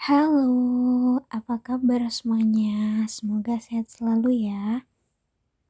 Halo, apa kabar semuanya? Semoga sehat selalu ya.